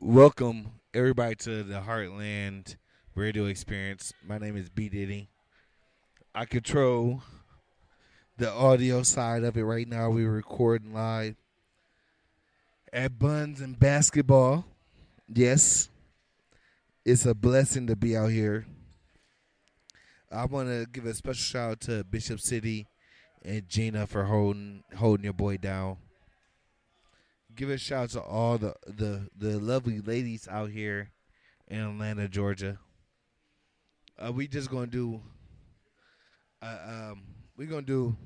Welcome everybody to the Heartland Radio Experience. My name is B Diddy. I control the audio side of it right now. We're recording live at Buns and Basketball. Yes, it's a blessing to be out here. I want to give a special shout out to Bishop City and Gina for holding holding your boy down. Give a shout out to all the the the lovely ladies out here in Atlanta, Georgia. Uh, we just gonna do. Uh, um, we're gonna do.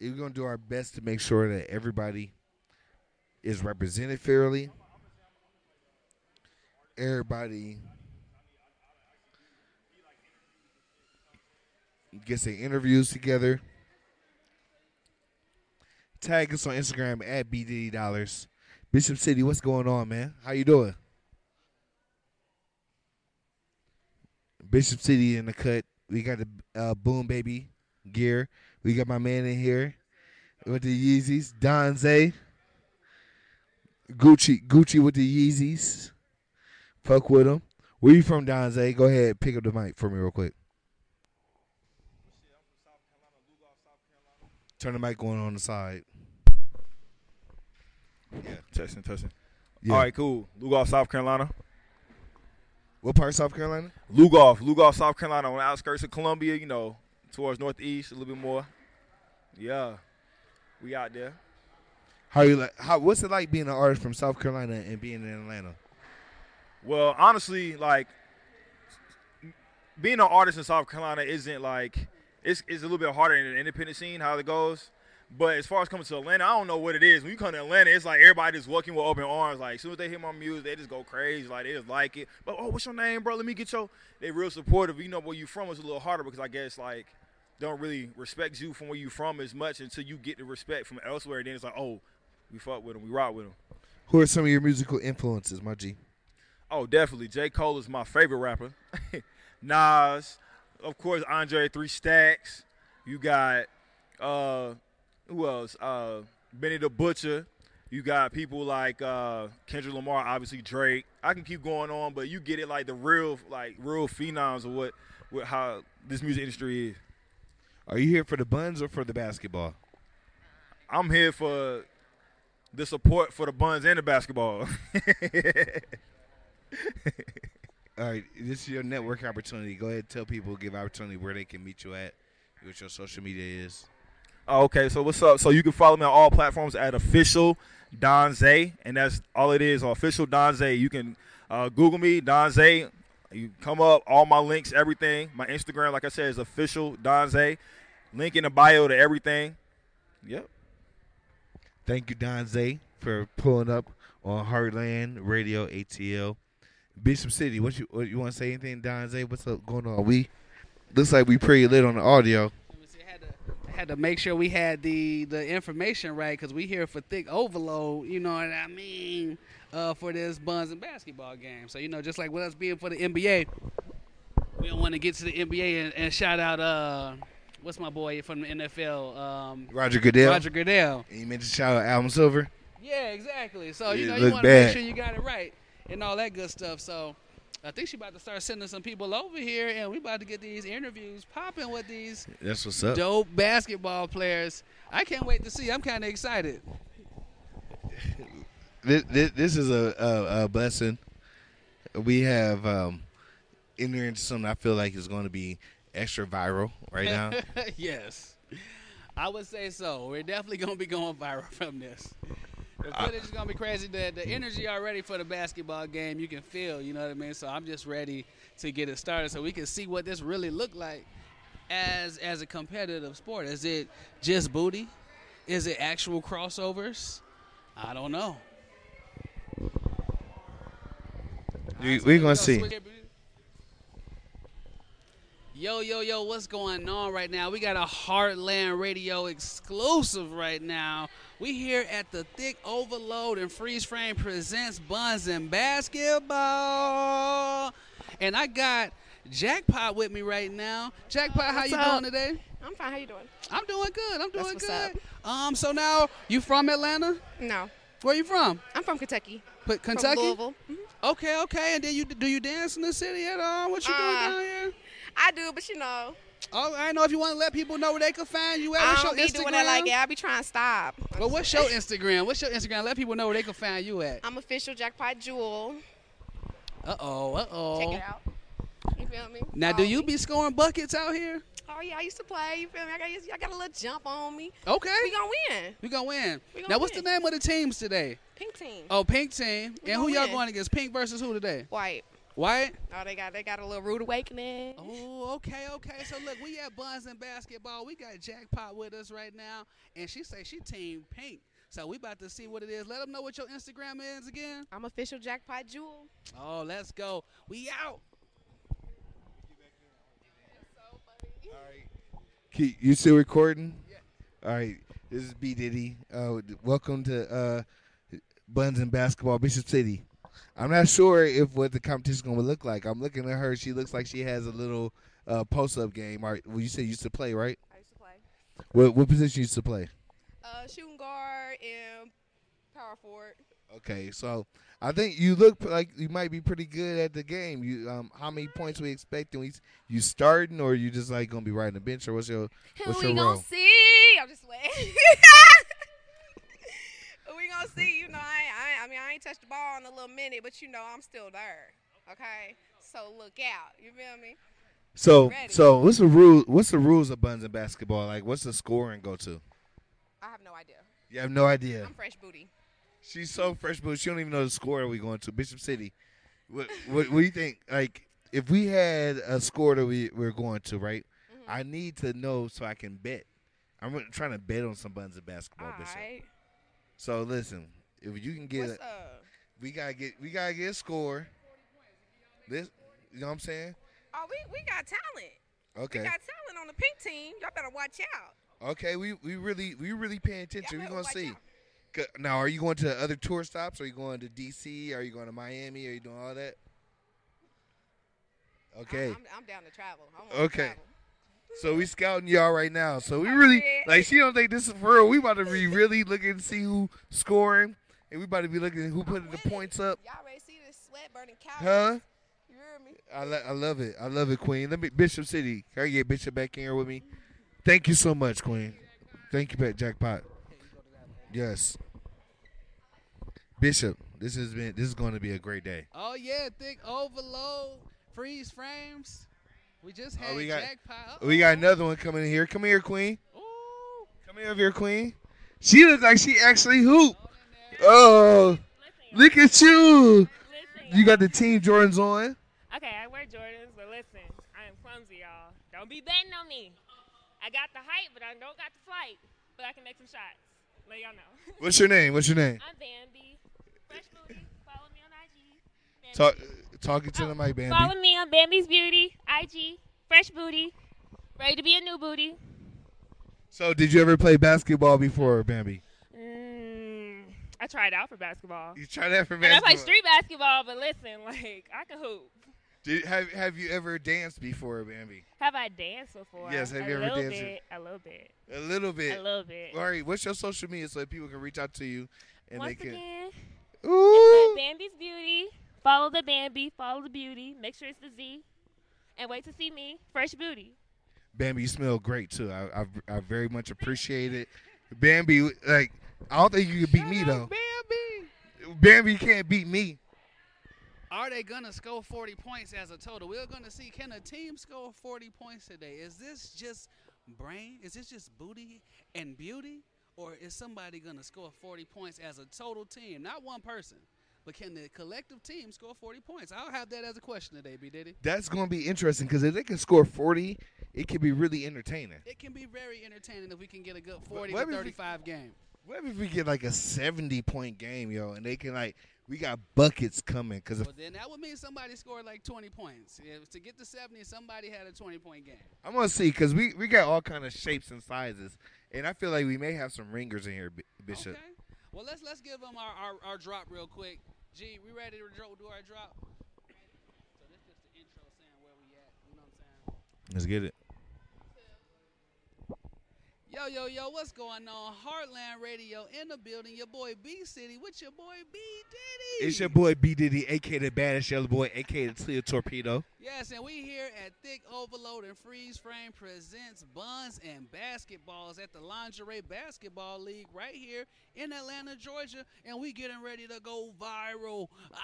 We're gonna do our best to make sure that everybody is represented fairly. Everybody gets their interviews together. Tag us on Instagram at BDD Dollars. Bishop City, what's going on, man? How you doing? Bishop City in the cut. We got the uh, Boom Baby gear. We got my man in here with the Yeezys. Don Zay. Gucci, Gucci with the Yeezys. Fuck with him. Where you from, Don Zay? Go ahead, pick up the mic for me real quick. Turn the mic on on the side. Yeah, testing, testing. Yeah. All right, cool. Lugoff, South Carolina. What part of South Carolina? Lugoff, Lugoff, South Carolina, on the outskirts of Columbia. You know, towards northeast a little bit more. Yeah, we out there. How you like? How what's it like being an artist from South Carolina and being in Atlanta? Well, honestly, like being an artist in South Carolina isn't like it's, it's a little bit harder in the independent scene how it goes. But as far as coming to Atlanta, I don't know what it is. When you come to Atlanta, it's like everybody just walking with open arms. Like as soon as they hear my music, they just go crazy. Like they just like it. But oh, what's your name, bro? Let me get your. They real supportive. You know where you from is a little harder because I guess like don't really respect you from where you from as much until you get the respect from elsewhere. Then it's like oh, we fuck with them, we rock with them. Who are some of your musical influences, my G? Oh, definitely. J. Cole is my favorite rapper. Nas, of course, Andre Three Stacks. You got uh, who else? Uh, Benny the Butcher. You got people like uh, Kendrick Lamar, obviously Drake. I can keep going on, but you get it like the real, like real phenoms of what, what how this music industry is. Are you here for the buns or for the basketball? I'm here for the support for the Buns and the basketball. All right, this is your network opportunity. Go ahead, and tell people, give opportunity where they can meet you at, what your social media is. Oh, okay, so what's up? So you can follow me on all platforms at official Don Zay, and that's all it is. Official Don Zay. You can uh, Google me, Don Zay. You come up, all my links, everything. My Instagram, like I said, is official Don Zay. Link in the bio to everything. Yep. Thank you, Don Zay, for pulling up on Heartland Radio ATL. Bishop City, what you what, you want to say anything, Don Zay? What's up going on? We looks like we pretty lit on the audio. Let me see, I had to, had to make sure we had the the information right because we here for thick overload. You know what I mean? Uh, for this Buns and basketball game. So you know, just like with us being for the NBA, we don't want to get to the NBA and, and shout out uh, what's my boy from the NFL, um, Roger Goodell. Roger Goodell. And you meant to shout out Adam Silver. Yeah, exactly. So you Yeah, know, you want to make sure you got it right and all that good stuff. So. I think she about to start sending some people over here, and we about to get these interviews popping with these That's what's up. dope basketball players. I can't wait to see. I'm kind of excited. This, this, this is a, a, a blessing. We have um, entered into something I feel like is going to be extra viral right now. yes, I would say so. We're definitely gonna be going viral from this. The footage is gonna be crazy. The, the energy already for the basketball game you can feel. You know what I mean? So I'm just ready to get it started so we can see what this really look like as as a competitive sport. Is it just booty? Is it actual crossovers? I don't know. we, we're going to see. Yo, yo, yo, what's going on right now? We got a Heartland Radio exclusive right now. We here at the Thick Overload and Freeze Frame presents Buns and Basketball. And I got Jackpot with me right now. Jackpot, how What's you up? doing today? I'm fine. How you doing? I'm doing good. I'm That's doing what's good. Um, so now you from Atlanta? No, Where you from? I'm from Kentucky. But From Kentucky. Louisville. Mhm. Okay, okay. And then you do you dance in the city at all? What you doing Uh, down here? I do, but you know, Oh, I know if you want to let people know where they can find you at. I What's don't your be Instagram? doing that like that. I be trying to stop. Well, what's your Instagram? What's your Instagram? Let people know where they can find you at. I'm official jackpot jewel. Uh oh, uh oh. Check it out. You feel me? Now, do you me. be scoring buckets out here? Oh yeah, I used to play. You feel me? I got, I got a little jump on me. Okay. We gonna win. We gonna win. We gonna now, what's the name of the teams today? Pink team. Oh, Pink team. We and who y'all win. going against? Pink versus who today? White. White. Oh, they got they got a little rude awakening. Oh, okay, okay. So look, we at Buns and Basketball. We got Jackpot with us right now, and she say she team Pink. So we about to see what it is. Let them know what your Instagram is again. I'm official jackpot jewel. Oh, let's go. We out. Keith, you still recording? All right. This is B Diddy. Uh, welcome to uh, Buns and Basketball, Bishop City. I'm not sure if what the competition's going to look like. I'm looking at her. She looks like she has a little uh, post-up game. All right. Well, you said you used to play, right? I used to play. What what position you used to play? Uh, shooting guard and power forward. Okay, so I think you look like you might be pretty good at the game. You um, how many points we expecting? We you starting or you just like gonna be riding the bench or what's your what's we your gonna role? see. I'm just playing. we gonna see. You know, I, I mean I ain't touched the ball in a little minute, but you know I'm still there. Okay, so look out. You feel me? So so what's the rule? What's the rules of buns and basketball? Like what's the scoring go to? I have no idea. You have no idea. I'm fresh booty. She's so fresh, booty. she don't even know the score we going to Bishop City. What what, what do you think? Like if we had a score that we we're going to, right? Mm-hmm. I need to know so I can bet. I'm trying to bet on some buns and basketball, All Bishop. right. So listen, if you can get What's a, up? we gotta get we gotta get a score. This you know what I'm saying? Oh, we we got talent. Okay. We got talent on the pink team. Y'all better watch out. Okay, we, we really we really paying attention. We're gonna see. out. Now, are you going to other tour stops? Are you going to DC? Are you going to Miami? Are you doing all that? Okay. I'm, I'm, down to travel. Okay. travel. So we scouting y'all right now. So we really like she don't think this is for real. We about to be really looking to see who scoring, and we about to be looking at who putting the winning. points up. Y'all ready to see this sweat burning cow? Huh? You hear me? I, lo- I love it. I love it, Queen. Let me Bishop City. Can I get Bishop back in here with me? Thank you so much, Queen. Thank you, Pat Jackpot. Yes. Bishop, this has been this is going to be a great day. Oh yeah, thick overload, freeze frames. We just Oh, had we got- jackpot. We got another one coming in here. Come here, Queen. Ooh. Come here, here, Queen. She looks like she actually hoop. Oh, Oh, look at you. You got the Team Jordans on. Okay, I wear Jordans, but listen, I am clumsy, y'all. Don't be betting on me. I got the height, but I don't got the flight. But I can make some shots. Let y'all know. What's your name? What's your name? I'm Bambi. Fresh booty. Follow me on IG. Bambi. Talk, talking to the mic, Bambi. Follow me on Bembez Beauty IG. Fresh booty. Ready to be a new booty. So, did you ever play basketball before, Bambi? Tried out for basketball. You tried that for And I basketball. play street basketball, but listen, like I can hoop. Did, have Have you ever danced before, Bambi? Have I danced before? Yes, have a you ever danced? Bit, a little bit. A little bit. A little bit. All right. What's your social media so that people can reach out to you and Once they can? again, Ooh. it's Bembez Beauty. Follow the Bambi. Follow the beauty. Make sure it's the Z. And wait to see me. Fresh Booty. Bambi, you smell great too. I, I, I very much appreciate it. Bambi, like I don't think you could beat me though. Bambi. Bambi can't beat me. Are they gonna score 40 points as a total? We're gonna see. Can a team score 40 points today? Is this just brain? Is this just booty and beauty, or is somebody gonna score 40 points as a total team? Not one person, but can the collective team score 40 points? I'll have that as a question today, B Diddy. That's going to be interesting because if they can score forty, it can be really entertaining. It can be very entertaining if we can get a good 40 what to if we- 35 game. What if we get like a seventy point game, yo, and they can like we got buckets coming because Well, then that would mean somebody scored like 20 points. If to get to 70, somebody had a 20 point game. I'm gonna see because we we got all kind of shapes and sizes, and I feel like we may have some ringers in here, Bishop. Okay. Well, let's let's give them our, our, our drop real quick. G, we ready to do our drop? So this just the intro saying where we at. You know what I'm saying? Let's get it. Yo, yo, yo, what's going on? Heartland Radio in the building. Your boy B City with your boy B Diddy. It's your boy B Diddy, aka the baddest yellow boy, aka the Clear Torpedo. Yes, and we here at Thick Overload and Freeze Frame presents Buns and Basketballs at the Lingerie Basketball League right here in Atlanta, Georgia, and we getting ready to go viral. Ah,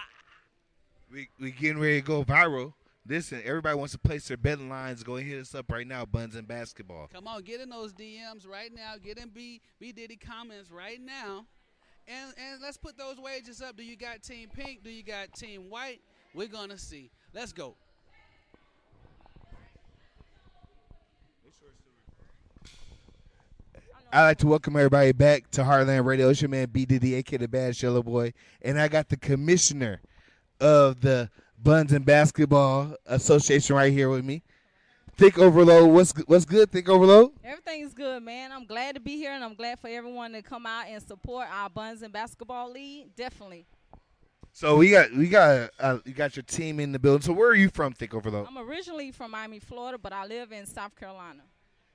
We we getting ready to go viral. Listen, everybody wants to place their betting lines. Go and hit us up right now, Buns and Basketball. Come on, get in those DMs right now. Get in B B Diddy comments right now. And and let's put those wages up. Do you got team pink? Do you got team white? We're gonna see. Let's go. I'd like to welcome everybody back to Heartland Radio. It's your man B Diddy, aka the baddest yellow boy, and I got the commissioner of the Buns and Basketball Association right here with me. Thick Overload, what's what's good? Thick Overload. Everything's good, man. I'm glad to be here, and I'm glad for everyone to come out and support our Buns and Basketball League. Definitely. So we got we got uh, you got your team in the building. So where are you from, Thick Overload? I'm originally from Miami, Florida, but I live in South Carolina.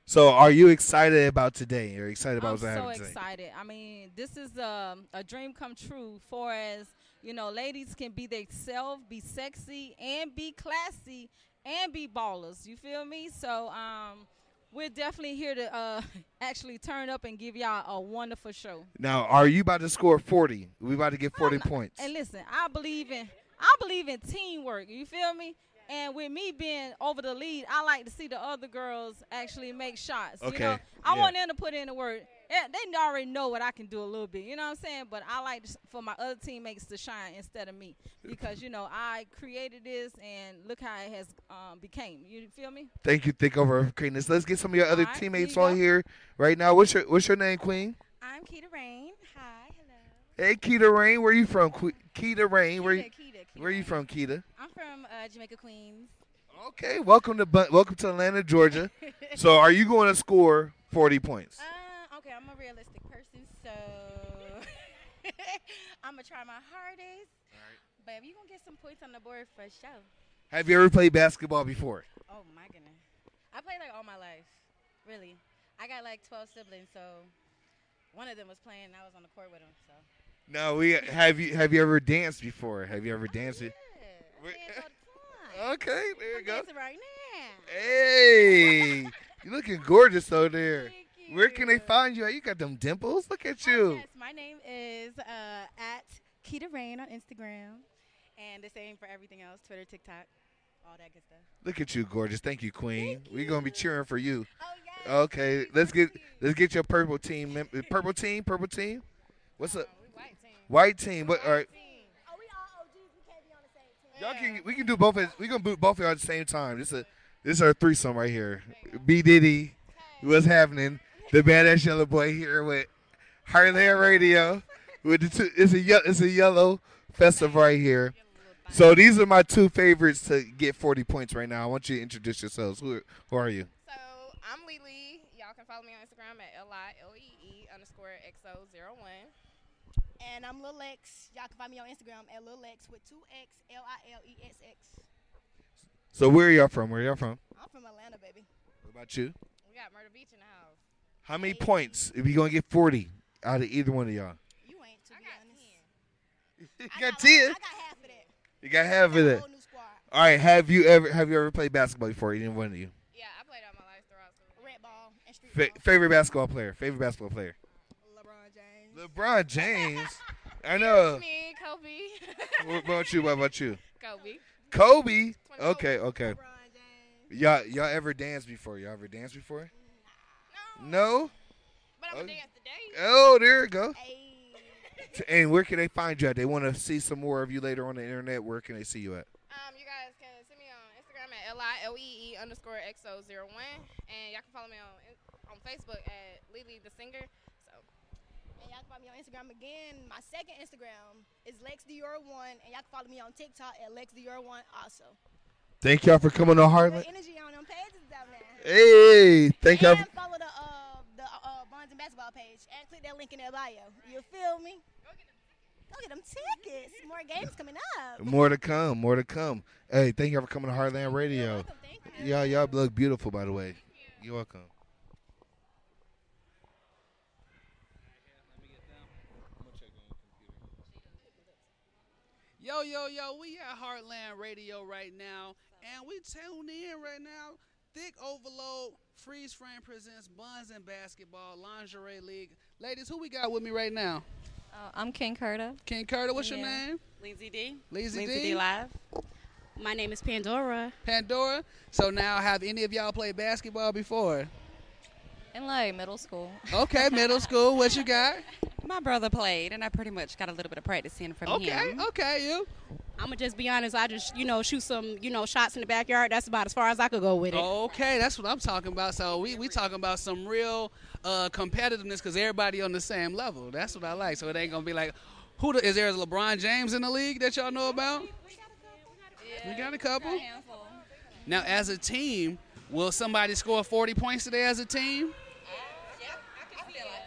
So are you excited about today? Are you excited about I'm what's so happening today? excited. I mean, this is um, a dream come true for as, you know, ladies can be themselves, be sexy, and be classy, and be ballers. You feel me? So um, we're definitely here to uh, actually turn up and give y'all a wonderful show. Now, are you about to score forty? We about to get forty I'm points. And listen, I believe in I believe in teamwork. You feel me? And with me being over the lead, I like to see the other girls actually make shots. You Okay, know, I yeah. want them to put in the work. Yeah, They already know what I can do a little bit. You know what I'm saying? But I like for my other teammates to shine instead of me because you know I created this and look how it has um, became. You feel me? Thank you, Think Over for creating. Let's get some of your other All right, teammates here you on here right now. What's your What's your name, Queen? I'm Kita Reign. Hi, hello. Hey, Kita Reign. Where you from? Que- Kita Reign. Where you, Kita, Kita, Kita Where you Rain. from, Kita? I'm from uh, Jamaica, Queens. Okay, welcome to welcome to Atlanta, Georgia. so, are you going to score forty points? Uh, okay, I'm a realistic person, so I'm gonna try my hardest. But if you gonna get some points on the board for sure. Have you ever played basketball before? Oh my goodness, I played like all my life, really. I got like 12 siblings, so one of them was playing, and I was on the court with him. So. No, we have you. Have you ever danced before? Have you ever oh, danced? Yeah, it? I dance all the. Okay, there you I'm go. dancing right now. Hey, you looking gorgeous over there. Thank Where can they find you? You got them dimples. Look at Oh, you. yes, my name is uh, at Kita Reign on Instagram, and the same for everything else: Twitter, TikTok, all that good stuff. Look at you, gorgeous. Thank you, Queen. Thank We're gonna be cheering for you. Oh yes. Okay, let's get let's get your purple team. mem- Purple team, purple team. What's up? White team. What? All right. Oh, we all OGs. We can't be on the same team. Y'all can we can do both. At, we can boot both of y'all at the same time. This is a this is our threesome right here. B Diddy, what's happening? The badass yellow boy here with Heartland Radio. With the two, it's a ye- it's a yellow festive right here. So these are my two favorites to get 40 points right now. I want you to introduce yourselves. Who who are you? So I'm Lily. Y'all can follow me on Instagram at L I L E E underscore XO01. And I'm Lil X. Y'all can find me on Instagram at Lil X with two X L I L E S X. So where are y'all from? Where are y'all from? I'm from Atlanta, baby. What about you? We got Murder Beach in the house. How many points if you gonna get 40 out of either one of y'all? You ain't to I be got honest. 10. You I got like- 10. I got half of that. You got half of Got a it. whole new squad. All right. Have you ever have you ever played basketball before? Either one of you. Yeah, I played all my life throughout school. Red ball and street Fa- ball. favorite basketball player. Favorite basketball player. LeBron James. LeBron James. I know. Me, Kobe. What about you? What about you? Kobe. Kobe. Okay. Okay. LeBron James. Y'all y'all ever danced before? Y'all ever danced before? No. No. But I'm Oh. going to dance today. Oh, there you go. Hey. And where can they find you at? They want to see some more of you later on the internet. Where can they see you at? Um, you guys can send me on Instagram at L I L E E underscore XO01. And y'all can follow me on on Facebook at Lily the Singer. So, And y'all can follow me on Instagram again. My second Instagram is Lex Dior1, and y'all can follow me on TikTok at Lex Dior1 also. Thank y'all for coming to Heartland. Hey, thank y'all. follow the uh, the uh, uh Buns and Basketball page and click that link in their bio. You feel me? Go get them tickets. More games coming up. More to come. More to come. Hey, thank y'all for coming to Heartland Radio. Y'all, y'all look beautiful, by the way. You're welcome. Yo, yo, yo, we at Heartland Radio right now, and we tune in right now. Thick Overload, Freeze Frame presents Buns and Basketball Lingerie League. Ladies, who we got with me right now? Uh, I'm King Kurta. King Curtis, what's your name? Lindsay D. Lazy Lindsay D? D Live. My name is Pandora. Pandora. So now, have any of y'all played basketball before? In like middle school. Okay, middle school. What you got? My brother played, and I pretty much got a little bit of practice in from here. Okay, him. okay, you. I'm gonna just be honest. I just, you know, shoot some, you know, shots in the backyard. That's about as far as I could go with it. Okay, that's what I'm talking about. So we we talking about some real uh, competitiveness because everybody on the same level. That's what I like. So it ain't gonna be like, who the, is there a LeBron James in the league that y'all know about? We got a couple. Now, as a team, will somebody score 40 points today as a team?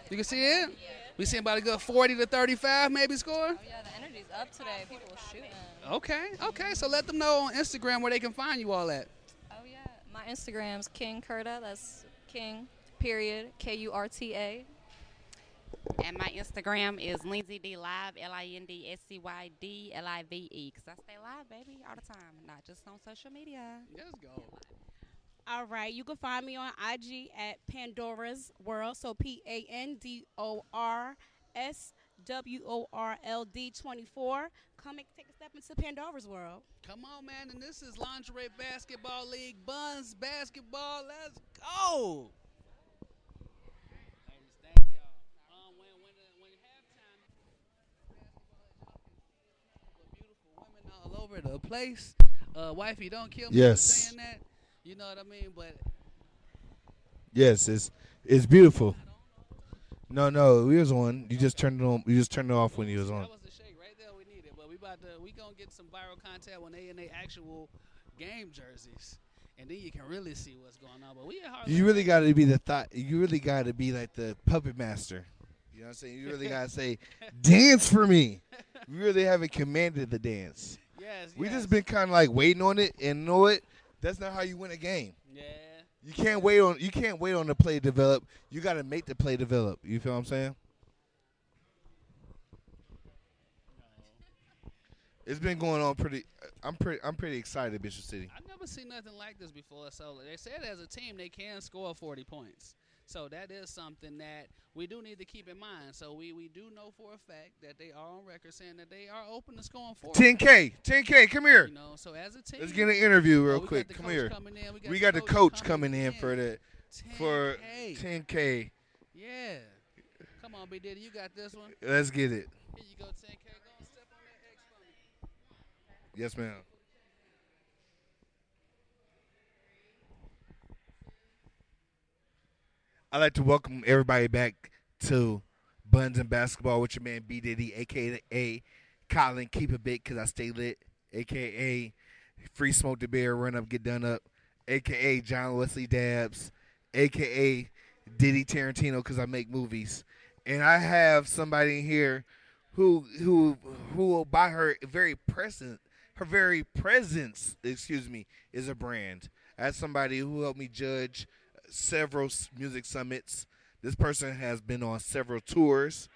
You can see it. We see about a good 40 to 35 maybe score. Oh yeah, the energy's up today. People are shooting. Okay, okay. So let them know on Instagram where they can find you all at. Oh yeah. My Instagram's King Kurta. That's King period K U R T A. And my Instagram is Lindsay D Live, L I N D S C Y D L I V E, because I stay live, baby, all the time, not just on social media. Let's go. All right, you can find me on IG at Pandora's World. So P A N D O R S W O R L D 24. Come and take a step into Pandora's World. Come on, man. And this is Lingerie Basketball League, Buns Basketball. Let's go. Thank y'all. Um, when, when, uh, when halftime, with beautiful women all over the place. Uh, wifey, don't kill me Yes. for saying that. You know what I mean? But Yes, it's it's beautiful. No, no, we was on. You just turned it on. You just turned it off when you was on. that was the shake right there we needed. But we about to we gonna get some viral content when they in their actual game jerseys, and then you can really see what's going on. But we You really got to be the thought. You really got to be like the puppet master. You know what I'm saying? You really got to say, "Dance for me." We really haven't commanded the dance. Yes, We yes. just been kind of like waiting on it, and know it. That's not how you win a game. Yeah. You can't wait on. You can't wait on the play develop. You got to make the play develop. You feel what I'm saying? It's been going on pretty. Uh, I'm pretty. I'm pretty excited, Bishop City. I've never seen nothing like this before. So they said as a team they can score 40 points. So that is something that we do need to keep in mind. So we, we do know for a fact that they are on record saying that they are open to scoring 40. 10K, 10K, come here. You know, so as a team, Let's get an interview Oh, real we quick. Come here. in. We the got the coach coach coming in for the for 10K. 10K. Yeah. Come on, B Diddy, you got this one. Let's get it. Here you go, 10K. Go and step on that X for me. Yes, ma'am. I'd like to welcome everybody back to Buns and Basketball with your man B Diddy, aka Colin. Keep It Big because I stay lit, aka Free Smoke the Bear, Run Up Get Done Up, aka John Wesley Dabs, aka Diddy Tarantino because I make movies, and I have somebody in here who who who will by her very present her very presence excuse me is a brand. As somebody who helped me judge several music summits. This person has been on several tours.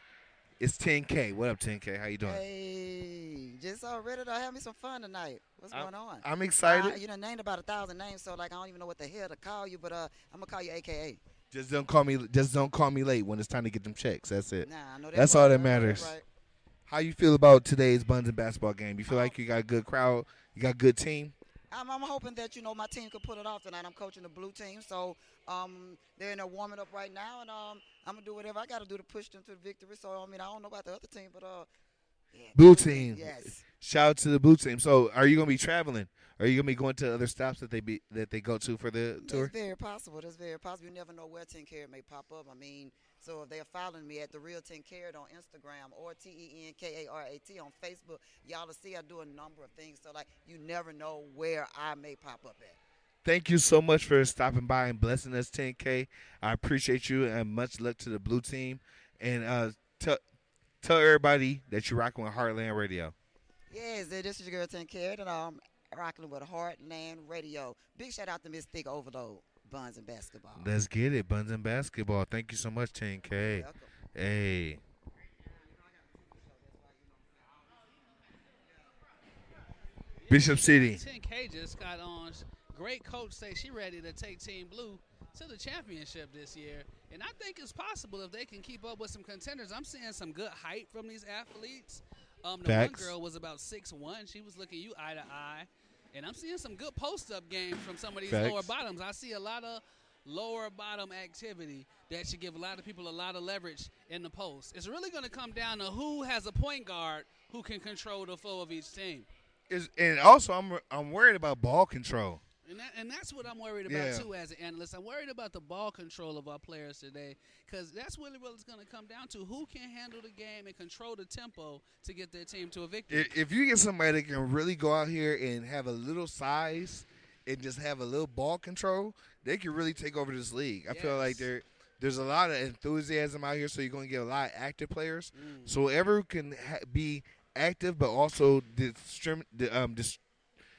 It's 10k what up 10k how you doing? Hey, just all ready to have me some fun tonight. What's I'm- going on? I'm excited. Uh, you know, named about a thousand names, so like I don't even know what the hell to call you, but uh, I'm gonna call you AKA. just don't call me just don't call me late when it's time to get them checks. That's it. Nah, I know that that's all that matters right. how you feel about today's buns and basketball game? You feel like you got a good crowd? You got a good team? I'm, I'm hoping that you know my team can pull it off tonight. I'm coaching the blue team, so um, they're in a warming up right now, and um, I'm gonna do whatever I got to do to push them to the victory. So I mean, I don't know about the other team, but uh, yeah, Blue team. Yes. Shout out to the blue team. So, are you gonna be traveling? Are you gonna be going to other stops that they be that they go to for the tour? That's very possible. That's very possible. You never know where 10 Carat may pop up. I mean, so if they're following me at the real 10 Carat on Instagram or T E N K A R A T on Facebook, y'all will see I do a number of things. So like, you never know where I may pop up at. Thank you so much for stopping by and blessing us 10K. I appreciate you and much luck to the blue team. And uh, tell tell everybody that you're rocking with Heartland Radio. Yes, this is your girl 10K, and um, rocking with Heartland Radio. Big shout out to Miss Thick Overload, Buns and Basketball. Let's get it, Buns and Basketball. Thank you so much, 10K. Welcome. Hey. Bishop City. 10K just got on. Great coach say she ready to take Team Blue to the championship this year, and I think it's possible if they can keep up with some contenders. I'm seeing some good height from these athletes. Um, the Facts. one girl was about six one. She was looking you eye to eye, and I'm seeing some good post up games from some of these Facts. lower bottoms. I see a lot of lower bottom activity that should give a lot of people a lot of leverage in the post. It's really going to come down to who has a point guard who can control the flow of each team. Is and also I'm I'm worried about ball control. And, that, and that's what I'm worried about Yeah. too as an analyst. I'm worried about the ball control of our players today because that's really what it's going to come down to. Who can handle the game and control the tempo to get their team to a victory? If, if you get somebody that can really go out here and have a little size and just have a little ball control, they can really take over this league. I feel like there there's a lot of enthusiasm out here, so you're going to get a lot of active players. Mm. So whoever can ha- be active but also di- um, dis-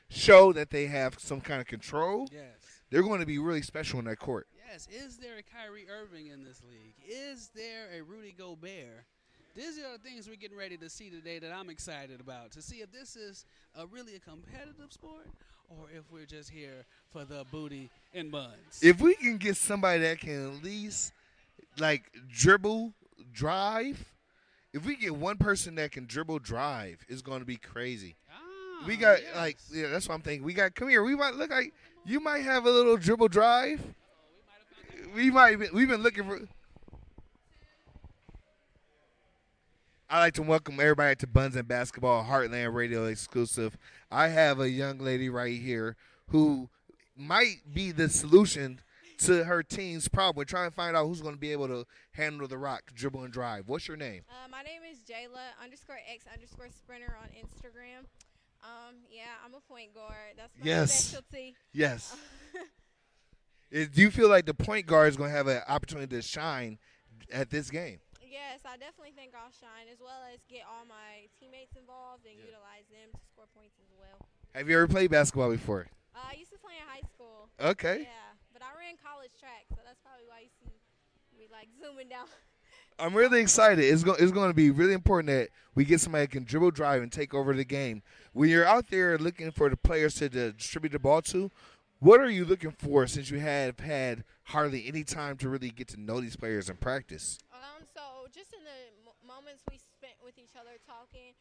show that they have some kind of control, Yes. they're going to be really special in that court. Yes. Is there a Kyrie Irving in this league? Is there a Rudy Gobert? These are the things we're getting ready to see today that I'm excited about to see if this is a really a competitive sport or if we're just here for the booty and buns. If we can get somebody that can at least like dribble, drive, if we get one person that can dribble, drive, it's going to be crazy. We got yes. like yeah, that's what I'm thinking. We got come here. We might look like you might have a little dribble drive. We might be, we've been looking for. I'd like to welcome everybody to Buns and Basketball Heartland Radio exclusive. I have a young lady right here who might be the solution to her team's problem. We're trying to find out who's going to be able to handle the rock, dribble, and drive. What's your name? Uh, my name is Jayla underscore X underscore Sprinter on Instagram. Um, yeah, I'm a point guard. That's my Yes. specialty. Yes. Is- do you feel like the point guard is going to have an opportunity to shine at this game? yes, I definitely think I'll shine as well as get all my teammates involved and utilize them to score points as well. Have you ever played basketball before? Uh, I used to play in high school. Okay. Yeah, but I ran college track, so that's probably why you see me like zooming down. I'm really excited. It's going it's going to be really important that we get somebody that can dribble, drive, and take over the game. When you're out there looking for the players to distribute the ball to, what are you looking for since you have had hardly any time to really get to know these players in practice? Um, so just in the moments we spent with each other talking,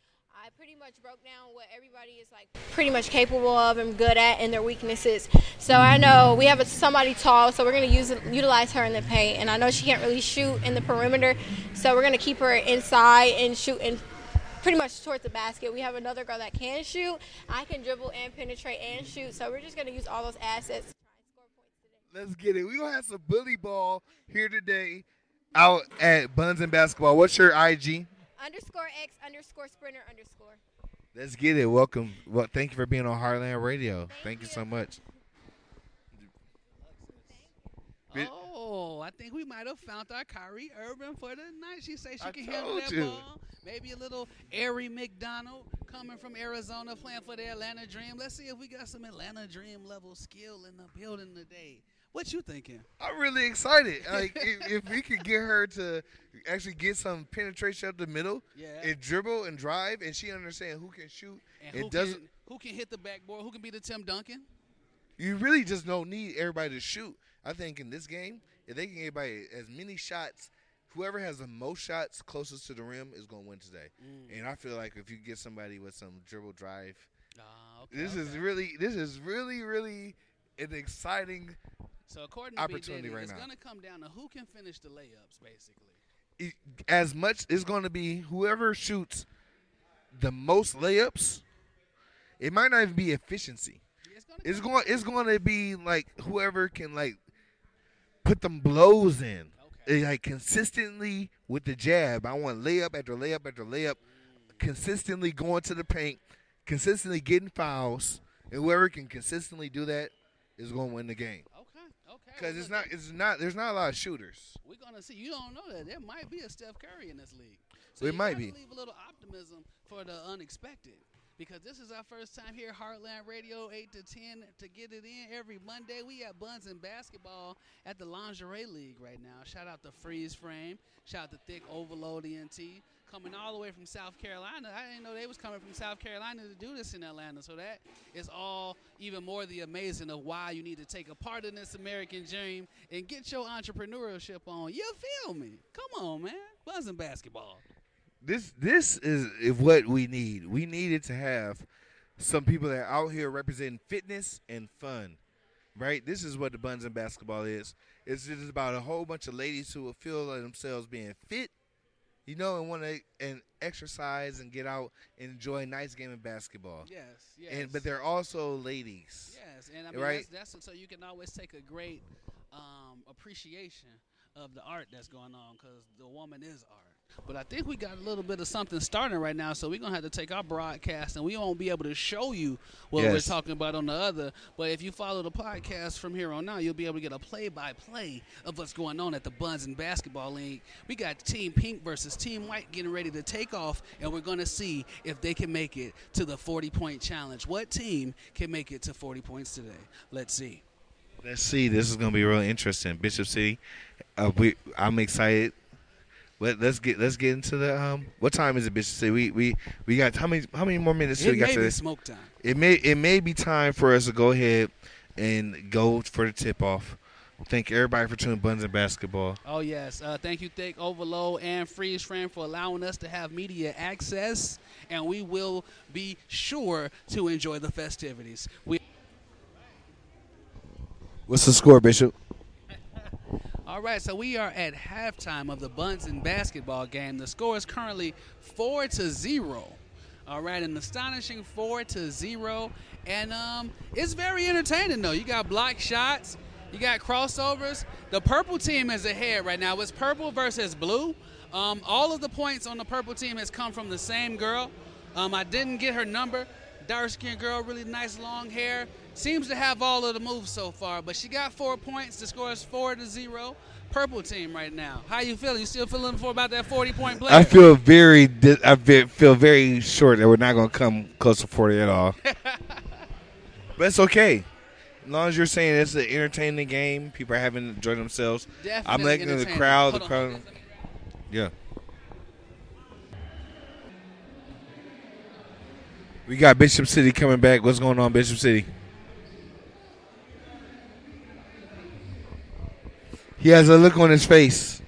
I pretty much broke down what everybody is like pretty much capable of and good at and their weaknesses. So I know we have somebody tall, so we're gonna use utilize her in the paint, and I know she can't really shoot in the perimeter, so we're gonna keep her inside and shoot in pretty much towards the basket. We have another girl that can shoot. I can dribble and penetrate and shoot, so we're just gonna use all those assets. Let's get it. We're going to have some bully ball here today out at Buns and Basketball. What's your IG? Underscore X underscore Sprinter underscore. Let's get it. Welcome. Well, thank you for being on Heartland Radio. Thank, you so much. Oh, I think we might have found our Kyrie Irving for the night. She say she I can handle that you. ball. Maybe a little Aari McDonald coming from Arizona playing for the Atlanta Dream. Let's see if we got some Atlanta Dream level skill in the building today. What you thinking? I'm really excited. Like if, if we could get her to actually get some penetration up the middle Yeah. and dribble and drive, and she understand who can shoot. And who doesn't. can who can hit the backboard? Who can be the Tim Duncan? You really just don't need everybody to shoot. I think in this game, if they can get everybody as many shots, whoever has the most shots closest to the rim is going to win today. Mm. And I feel like if you get somebody with some dribble drive, Ah, okay, this is really, this is really, really an exciting So according to opportunity Diddy, right it's now. gonna come down to who can finish the layups, basically. it- as much it's going to be whoever shoots the most layups. It might not even be efficiency. It's going. It's going to be like whoever can like put them blows in, Eh, like consistently with the jab. I want layup after layup after layup, consistently going to the paint, consistently getting fouls, and whoever can consistently do that is going to win the game. Because it's not. It's not. There's not a lot of shooters. We're gonna see. You don't know that there might be a Steph Curry in this league. So it might be. Leave a little optimism for the unexpected. Because this is our first time here, Heartland Radio, 8 to 10, to get it in every Monday. We have Buns and Basketball at the Lingerie League right now. Shout out to Freeze Frame. Shout out to Thick Overload ENT. Coming all the way from South Carolina. I didn't know they was coming from South Carolina to do this in Atlanta. So that is all even more the amazing of why you need to take a part in this American dream and get your entrepreneurship on. You feel me? Come on, man. Buzzing basketball. This this is what we need. We needed to have some people that are out here representing fitness and fun. Right? This is what the Buns and basketball is. It's just about a whole bunch of ladies who will feel like themselves being fit, you know, and want to and exercise and get out and enjoy a nice game of basketball. Yes, yes. And but they're also ladies. Yes, and I mean Right. that's, that's so you can always take a great um, appreciation of the art that's going on because the woman is art. But I think we got a little bit of something starting right now, so we're gonna have to take our broadcast and we won't be able to show you what we're talking about on the other. But if you follow the podcast from here on out, you'll be able to get a play-by-play of what's going on at the Buns and Basketball League. We got Team Pink versus Team White getting ready to take off, and we're gonna see if they can make it to the 40-point challenge. What team can make it to 40 points today? Let's see. Let's see. This is gonna be real interesting. Bishop City. Uh, we I'm excited. Let, let's get let's get into the um. What time is it, Bishop City? We we we got how many how many more minutes? do It we got may to be this? smoke time. It may it may be time for us to go ahead and go for the tip off. Thank everybody for tuning Buns and Basketball. Oh yes, uh, thank you, Thick Overload and Freeze Frame for allowing us to have media access, and we will be sure to enjoy the festivities. We What's the score, Bishop? All right, so we are at halftime of the Buns and basketball game. The score is currently four to zero. All right, an astonishing four to zero, and um, it's very entertaining though. You got block shots, you got crossovers. The purple team is ahead right now. It's purple versus blue. Um, all of the points on the purple team has come from the same girl. Um, I didn't get her number. Dark skinned girl, really nice long hair. Seems to have all of the moves so far, but she got four points. The score is four to zero. Purple team right now. How you feeling? You still feeling for about that forty point play? I feel very I feel very short that we're not going to come close to 40 at all. but it's okay. As long as you're saying it's an entertaining game, people are having enjoyed themselves. Definitely I'm Definitely letting the crowd, the Hold on, crowd. on. Yeah. We got Bishop City coming back. What's going on, Bishop City? He has a look on his face.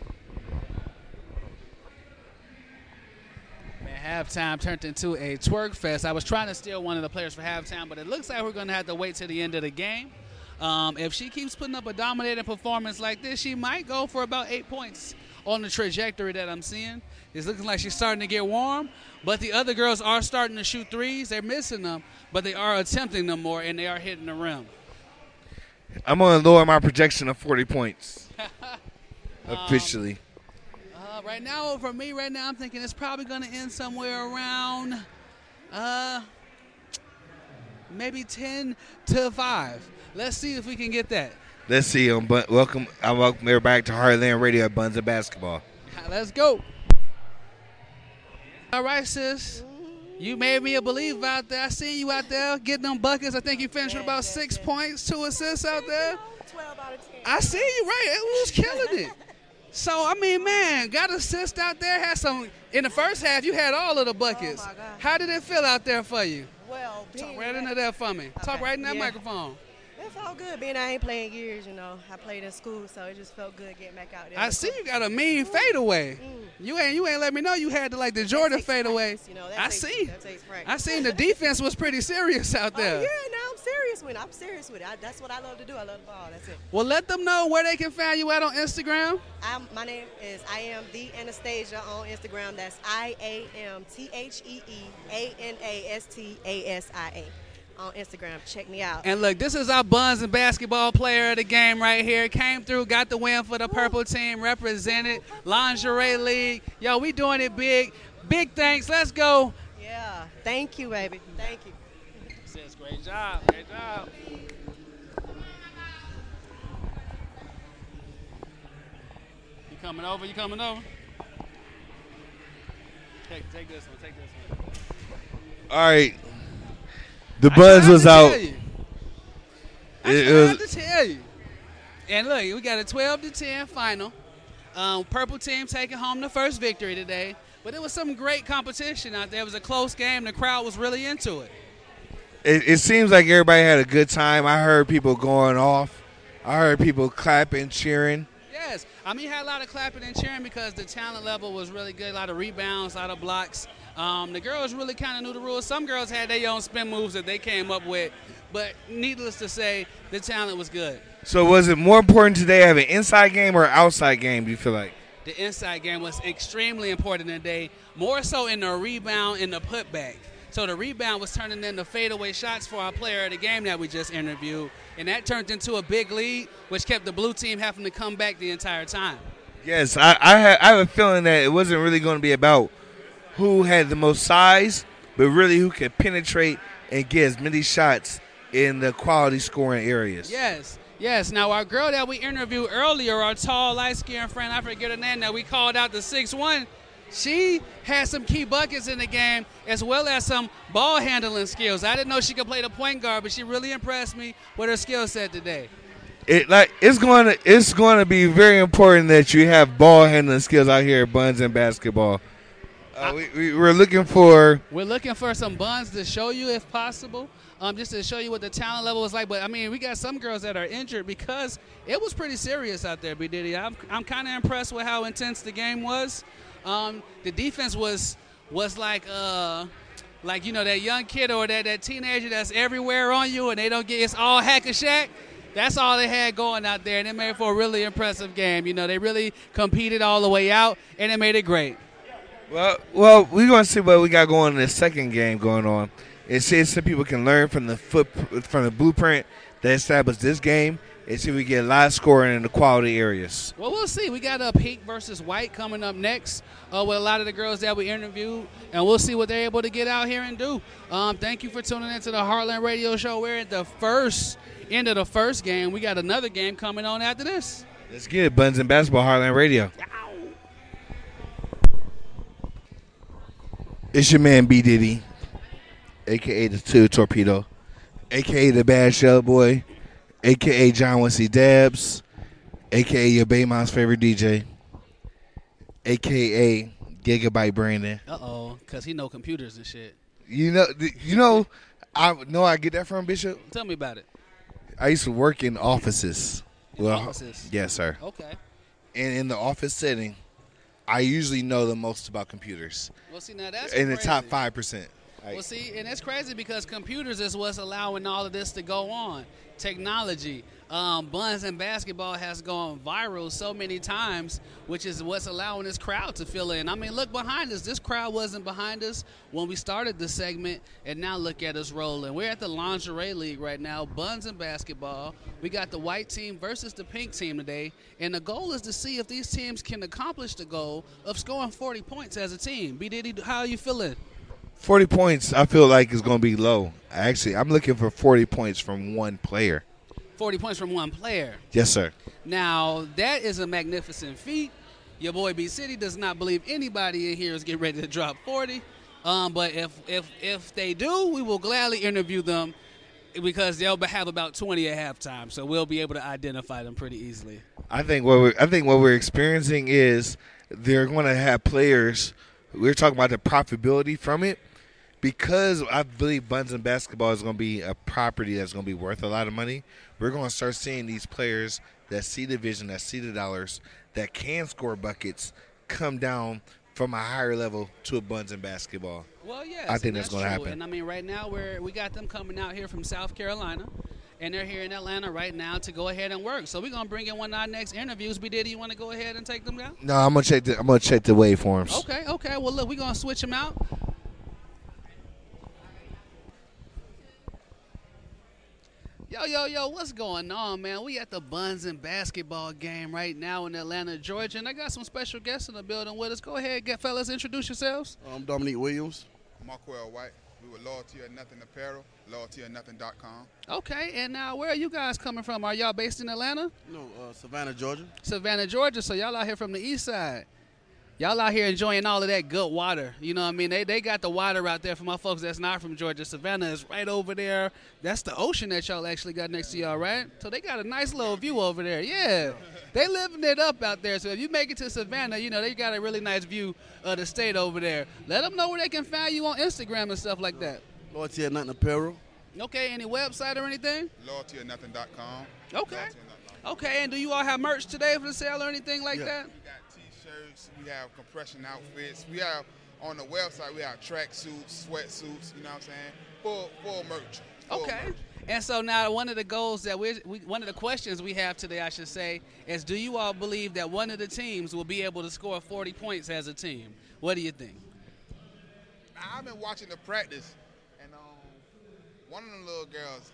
Halftime turned into a twerk fest. I was trying to steal one of the players for halftime, but it looks like we're going to have to wait till the end of the game. Um, if she keeps putting up a dominating performance like this, she might go for about eight points on the trajectory that I'm seeing. It's looking like she's starting to get warm, but the other girls are starting to shoot threes. They're missing them, but they are attempting them more, and they are hitting the rim. I'm going to lower my projection of 40 points. Officially. Uh, right now, for me, right now, I'm thinking it's probably going to end somewhere around, uh, maybe 10 to 5. Let's see if we can get that. Let's see. Um, but welcome. I welcome everybody to Heartland Radio at Buns of Basketball. Let's go. All right, sis. You made me a believer out there. I see you out there getting them buckets. I think you finished with about six points, two assists out there. 12 out of 10. I see you right. It was killing it. So I mean, man, got assist out there. Had some in the first half. You had all of the buckets. Oh. How did it feel out there for you? Well, Talk right into that for me. Talk right in that yeah. microphone. It felt good being I ain't playing years, you know. I played in school, so it just felt good getting back out there. I see you got a mean fadeaway. Mm. You ain't you ain't let me know you had the like the Jordan fadeaway. You know, I takes- see. Practice. I seen the defense was pretty serious out there. Oh, there. yeah, now I'm serious with it. I'm serious with it. I, that's what I love to do. I love the ball. That's it. Well, let them know where they can find you at on Instagram. I'm, my name is I am the Anastasia on Instagram. That's I A M T H E E A N A S T A S I A on Instagram. Check me out. And look, this is our Buns and basketball player of the game right here. Came through, got the win for the purple team, represented Lingerie League. Yo, we doing it big. Big thanks. Let's go. Yeah. Thank you, baby. Thank you. Sis, great job. Great job. You coming over? You coming over? Take, take this one. Take this one. All right. The I buzz was to out. tell you. I It was- to tell you. And look, we got a 12 to 10 final. Um, purple team taking home the first victory today. But it was some great competition out there. It was a close game. The crowd was really into it. It, it seems like everybody had a good time. I heard people going off. I heard people clapping, cheering. Yes, I mean, you had a lot of clapping and cheering because the talent level was really good. A lot of rebounds, a lot of blocks. Um, the girls really kind of knew the rules. Some girls had their own spin moves that they came up with, but needless to say, the talent was good. So was it more important today to have an inside game or outside game? Do you feel like? The inside game was extremely important today, more so in the rebound and the putback. So the rebound was turning into fadeaway shots for our player of the game that we just interviewed, and that turned into a big lead, which kept the blue team having to come back the entire time. Yes, I I, ha- I have a feeling that it wasn't really going to be about who had the most size, but really who could penetrate and get as many shots in the quality scoring areas. Yes, yes. Now our girl that we interviewed earlier, our tall, light-skinned friend, I forget her name, that we called out the six one. She had some key buckets in the game, as well as some ball handling skills. I didn't know she could play the point guard, but she really impressed me with her skill set today. It like it's going to it's going to be very important that you have ball handling skills out here at Buns and basketball. Uh, we, we, we're looking for We're looking for some buns to show you, if possible, um, just to show you what the talent level is like. But I mean, we got some girls that are injured because it was pretty serious out there, B Diddy. I'm, I'm kind of impressed with how intense the game was. Um, the defense was was like uh, like you know that young kid or that, that teenager that's everywhere on you and they don't get it's all hack a Shaq. That's all they had going out there, and it made for a really impressive game. You know, they really competed all the way out, and it made it great. Well, well, we're to see what we got going in the second game going on. It says some people can learn from the foot from the blueprint that established this game, and see if we get a lot of scoring in the quality areas. Well, we'll see. We got a pink versus white coming up next uh, with a lot of the girls that we interviewed, and we'll see what they're able to get out here and do. Um, thank you for tuning into the Heartland Radio Show. We're at the first end of the first game. We got another game coming on after this. Let's get it, Buns and Basketball Heartland Radio. It's your man B Diddy, aka the Two Torpedo, aka the Bad Shell Boy, aka John Wesley Dobbs, aka your Baymond's favorite DJ, aka Gigabyte Brandon. Uh oh, because he know computers and shit. You know, you know, I know I get that from Bishop. Tell me about it. I used to work in offices. In offices? Yes, sir. Okay. And in the office setting, I usually know the most about computers. Well, see, now that's in the top five percent. Well, see, and it's crazy because computers is what's allowing all of this to go on. Technology, um, Buns and basketball has gone viral so many times, which is what's allowing this crowd to fill in. I mean, look behind us. This crowd wasn't behind us when we started the segment, and now look at us rolling. We're at the Lingerie League right now, Buns and basketball. We got the white team versus the pink team today, and the goal is to see if these teams can accomplish the goal of scoring 40 points as a team. B Diddy, how are you feeling? Forty points, I feel like is going to be low. Actually, I'm looking for forty points from one player. 40 points from one player. Yes, sir. Now, that is a magnificent feat. Your boy B City does not believe anybody in here is getting ready to drop 40. Um, but if if if they do, we will gladly interview them because they'll have about 20 at halftime. So we'll be able to identify them pretty easily. I think what we're I think what we're experiencing is they're going to have players. We're talking about the profitability from it because I believe Buns and basketball is going to be a property that's going to be worth a lot of money. We're going to start seeing these players that see the vision, that see the dollars, that can score buckets, come down from a higher level to a Buns and basketball. Well, yes, I think and that's, going to happen. And I mean, right now we're we got them coming out here from South Carolina, and they're here in Atlanta right now to go ahead and work. So we're gonna bring in one of our next interviews. B did you want to go ahead and take them down? No, I'm gonna check the I'm gonna check the waveforms. Okay, okay. Well, look, we're gonna switch them out. Yo, yo, yo, what's going on, man? We at the Buns and basketball game right now in Atlanta, Georgia, and I got some special guests in the building with us. Go ahead, get fellas, introduce yourselves. I'm Dominique Williams. Markwell White. We were Loyalty or Nothing Apparel, loyaltyornothing.com. Okay, and now where are you guys coming from? Are y'all based in Atlanta? No, uh, Savannah, Georgia. Savannah, Georgia. So y'all out here from the east side. Y'all out here enjoying all of that good water. You know what I mean? They they got the water out there for my folks that's not from Georgia. Savannah is right over there. That's the ocean that y'all actually got next to y'all, right? So they got a nice little view over there. Yeah. They living it up out there. So if you make it to Savannah, you know, they got a really nice view of the state over there. Let them know where they can find you on Instagram and stuff like that. Loyalty at Nothing Apparel. Okay, any website or anything? LoyaltyOrNothing.com. Okay. Okay, and do you all have merch today for the sale or anything like Yeah. that? We have compression outfits. We have on the website. We have track suits, sweatsuits. You know what I'm saying? Full full merch. Full Okay. merch. And so now one of the goals that we, we one of the questions we have today, I should say, is do you all believe that one of the teams will be able to score 40 points as a team? What do you think? I've been watching the practice, and um, one of the little girls,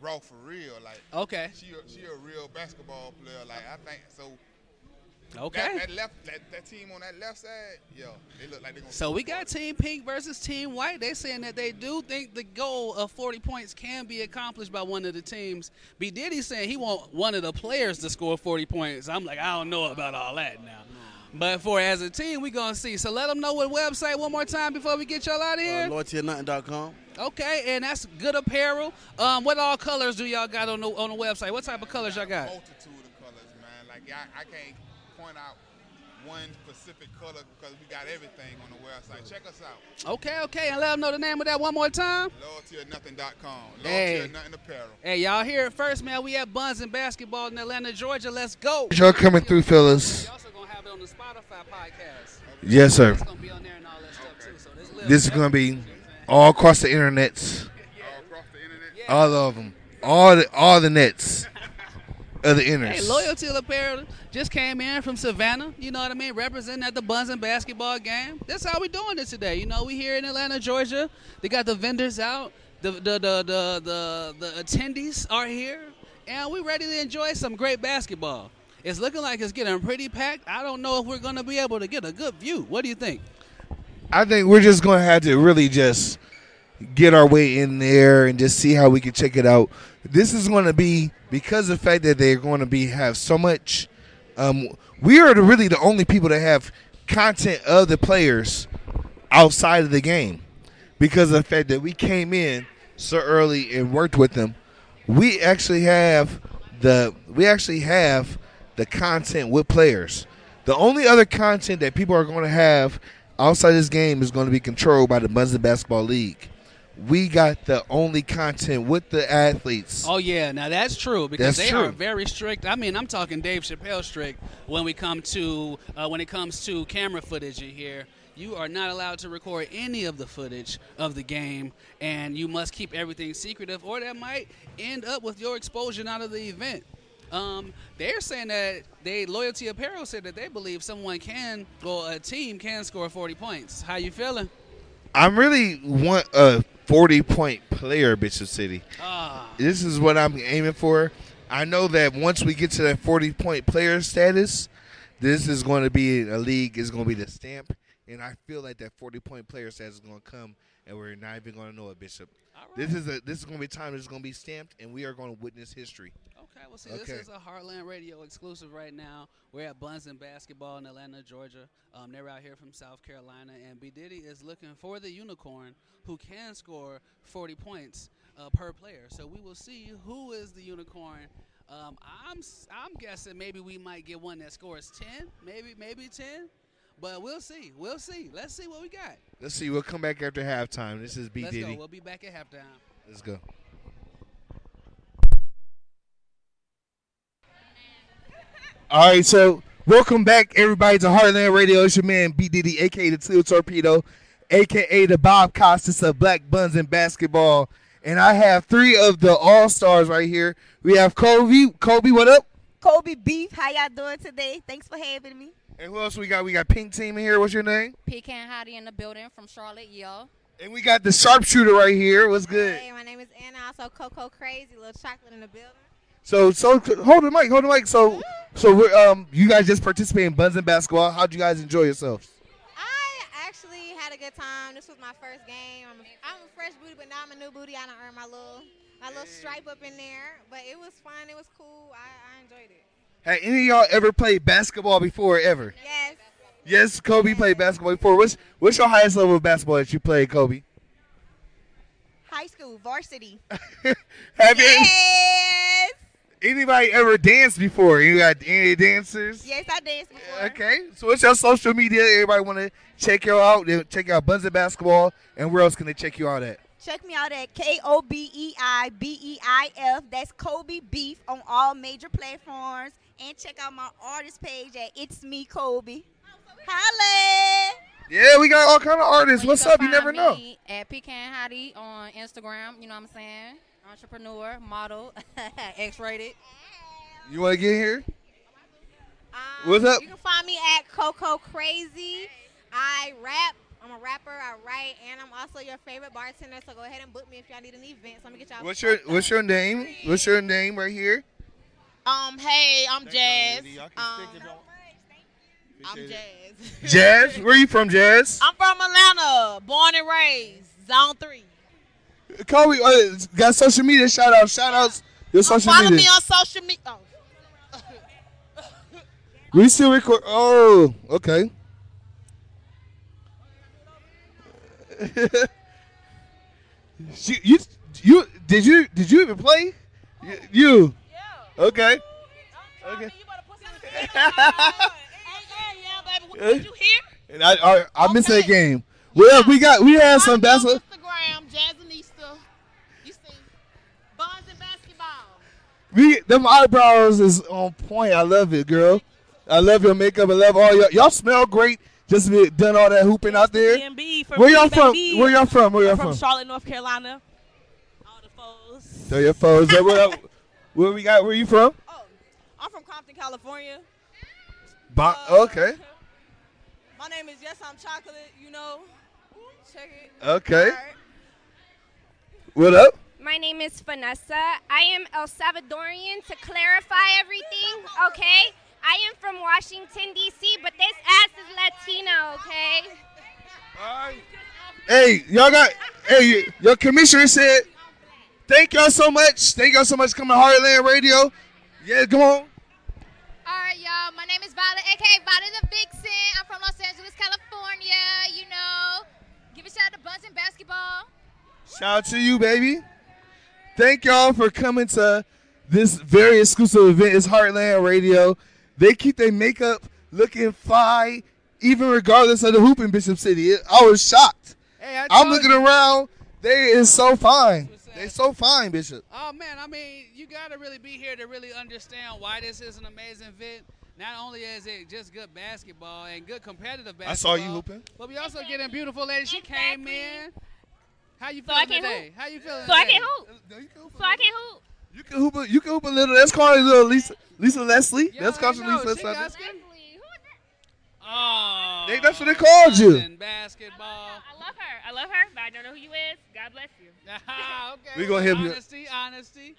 raw for real. Like Okay. she a, she a real basketball player. Like I think so. Okay. That, that left that, that team on that left side, yo, they look like they gonna. So we got Team Pink versus Team White. They saying that they do think the goal of 40 points can be accomplished by one of the teams. B Diddy saying he want one of the players to score 40 points. I'm like, I don't know about all that now. But for as a team, we gonna see. So let them know what website one more time before we get y'all out of here. Uh, Loyalty Nothing.com. Okay, and that's good apparel. Um, what all colors do y'all got on the on the website? What type of colors y'all got? multitude of colors, man. Like I, I can't point out one specific color because we got everything on the website. Check us out. Okay, okay, and let them know the name of that one more time. LoyaltyOrNothing.com. Hey. Or nothing apparel. Hey, y'all hear it first, man. We at Buns and Basketball in Atlanta, Georgia. Let's go. Y'all coming through, fellas. We also gonna have it on the Spotify podcast. Yes, sir. It's gonna be on there and all that stuff too. So this This is gonna be all across the internets. All of them. All the all the nets of the Hey, internets. Loyalty Apparel just came in from Savannah. You know what I mean? Representing at the Buns and basketball game. That's how we're doing it today. You know, we here in Atlanta, Georgia. They got the vendors out. The the the the the, the attendees are here, and we ready to enjoy some great basketball. It's looking like it's getting pretty packed. I don't know if we're gonna be able to get a good view. What do you think? I think we're just gonna have to really just get our way in there and just see how we can check it out. This is going to be because of the fact that they're going to be have so much. Um, we are the, really the only people that have content of the players outside of the game because of the fact that we came in so early and worked with them. We actually have the we actually have the content with players. The only other content that people are going to have outside this game is going to be controlled by the Buns and Basketball League. We got the only content with the athletes. Oh yeah, now that's true because That's they are very strict. I mean, I'm talking Dave Chappelle strict when we come to uh, when it comes to camera footage in here. You are not allowed to record any of the footage of the game, and you must keep everything secretive, or that might end up with your exposure out of the event. Um, they're saying that they loyalty apparel said that they believe someone can, well, a team can score 40 points. How you feeling? I'm really want a 40 point player, Bishop City. Ah. This is what I'm aiming for. I know that once we get to that 40 point player status, this is going to be a league. Is going to be the stamp, and I feel like that 40 point player status is going to come, and we're not even going to know it, Bishop. This is a this is going to be a time that's going to be stamped, and we are going to witness history. Okay, well, see, Okay. this is a Heartland Radio exclusive right now. We're at Buns and Basketball in Atlanta, Georgia. Um, they're out here from South Carolina, and B Diddy is looking for the unicorn who can score 40 points uh, per player. So we will see who is the unicorn. Um, I'm I'm guessing maybe we might get one that scores 10, maybe maybe 10, but we'll see. We'll see. Let's see what we got. Let's see. We'll come back after halftime. This is B Let's Diddy. go. We'll be back at halftime. Let's go. All right, so welcome back, everybody, to Heartland Radio. It's your man B Diddy, aka the Teal Torpedo, aka the Bob Costas of Black Buns and Basketball, and I have three of the All Stars right here. We have Kobe. Kobe, what up? Kobe Beif, how y'all doing today? Thanks for having me. And who else we got? We got Pink Team in here. What's your name? Pecan Hottie in the building from Charlotte, yo. And we got the sharpshooter right here. What's good? Hey, my name is Anna. Also, Coco Crazy, little chocolate in the building. So, so hold the mic, hold the mic. So, so we're, um, you guys just participate in Buns and Basketball. How'd you guys enjoy yourselves? I actually had a good time. This was my first game. I'm a, I'm a fresh booty, but now I'm a new booty. I don't earn my little my little stripe up in there. But it was fun. It was cool. I, I enjoyed it. Had any of y'all ever played basketball before? Ever? Yes. Yes, Kobe played basketball before. What's what's your highest level of basketball that you played, Kobe? High school, varsity. Have you yes. Anybody ever danced before? You got any dancers? Yes, I danced before. Okay. So what's your social media? Everybody want to check you out. They check out Buns and Basketball. And where else can they check you out at? Check me out at K O B E I B E I F. That's Kobe Beif on all major platforms. And check out my artist page at It's Me Kobe. Holla! Yeah, we got all kind of artists. Well, What's can up? You find never know. At Pecan Hottie on Instagram, you know what I'm saying? Entrepreneur, model, X-rated. You want to get here? What's up? You can find me at Coco Crazy. I rap. I'm a rapper. I write, and I'm also your favorite bartender. So go ahead and book me if y'all need an event. So I'm gonna get y'all. What's your What's your name? What's your name right here? Um, hey, I'm Jazz. Um, I'm Appreciate Jazz. Jazz. Where you from, Jazz? I'm from Atlanta, born and raised, Zone Three. Kobe uh, got social media shout out. Shout outs. Your social Follow media. me on social media. Oh. We still record. Oh, okay. you, you, you, did you, did you even play? Y- You. Okay. Okay. Did you hear? And I, I, I missed that game. Well, we got, we had some basketball. Instagram, Jazzanista. You see, Buns and basketball. We, them eyebrows is on point. I love it, girl. I love your makeup. I love all y'all. Y'all smell great. Just be done all that hooping out there. Where y'all from? Where y'all from? Where y'all from? from Charlotte, North Carolina. Tell your foes. that what, up- where we got? Where you from? Oh, I'm from Compton, California. Bo- uh, okay. My name is Yes I'm Chocolate. You know, check it. Okay. What up? My name is Vanessa. I am El Salvadorian to clarify everything, okay? I am from Washington, D.C., but this ass is Latino, okay? Hey, y'all got. Hey, your commissioner said, "Thank y'all so much. Thank y'all so much for coming to Heartland Radio." Yeah, come on. All right, y'all. My name is Violet, aka Violet the Vixen. I'm from Los Angeles, California. You know, give a shout out to Buns and Basketball. Shout out to you, baby. Thank y'all for coming to this very exclusive event. It's Heartland Radio. They keep their makeup looking fly, even regardless of the hoop in Bishop City. I was shocked. Hey, I I'm looking you. around. They is so fine. They so fine, Bishop. Oh man, I mean, you gotta really be here to really understand why this is an amazing event. Not only is it just good basketball and good competitive basketball, I saw you hooping. but we also get getting beautiful ladies. She came in. How you So I feeling can today? hoop. How you feeling So I can hoop. today? can hoop. So I can hoop. You can hoop. A, you can hoop a little. That's called a little Lisa. Lisa Leslie. You that's called Lisa she got Leslie. skin- Oh, They, that's what they called you. basketball. I love her. I love her, but I don't know who you is. God bless you. okay. We gonna hit you. Honesty, honesty.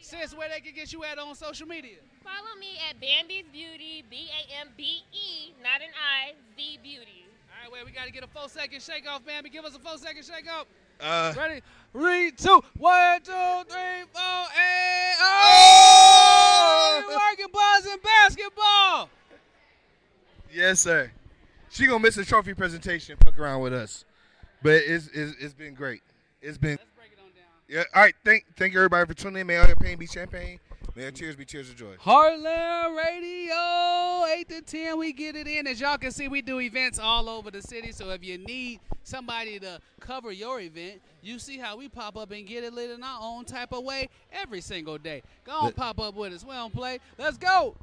Sis, where they can get you at on social media? Follow me at Bembez Beauty, B A M B E, not an I, Z Beauty. All right, wait, we got to get a four second shake off, Bambi. Give us a four second shake off. Uh, Ready? Three, two, one, two, three, four, and oh! You're working Buns and basketball. Yes, sir. She gonna miss the trophy presentation. Fuck around with us, but it's it's, it's been great. It's been. Let's break it on down. Yeah. All right. Thank thank you everybody for tuning in. May all your pain be champagne. May your tears be tears of joy. Heartland Radio, 8 to 10, we get it in. As y'all can see, we do events all over the city. So if you need somebody to cover your event, you see how we pop up and get it lit in our own type of way every single day. Go on, Let- pop up with us. We don't play. Let's go.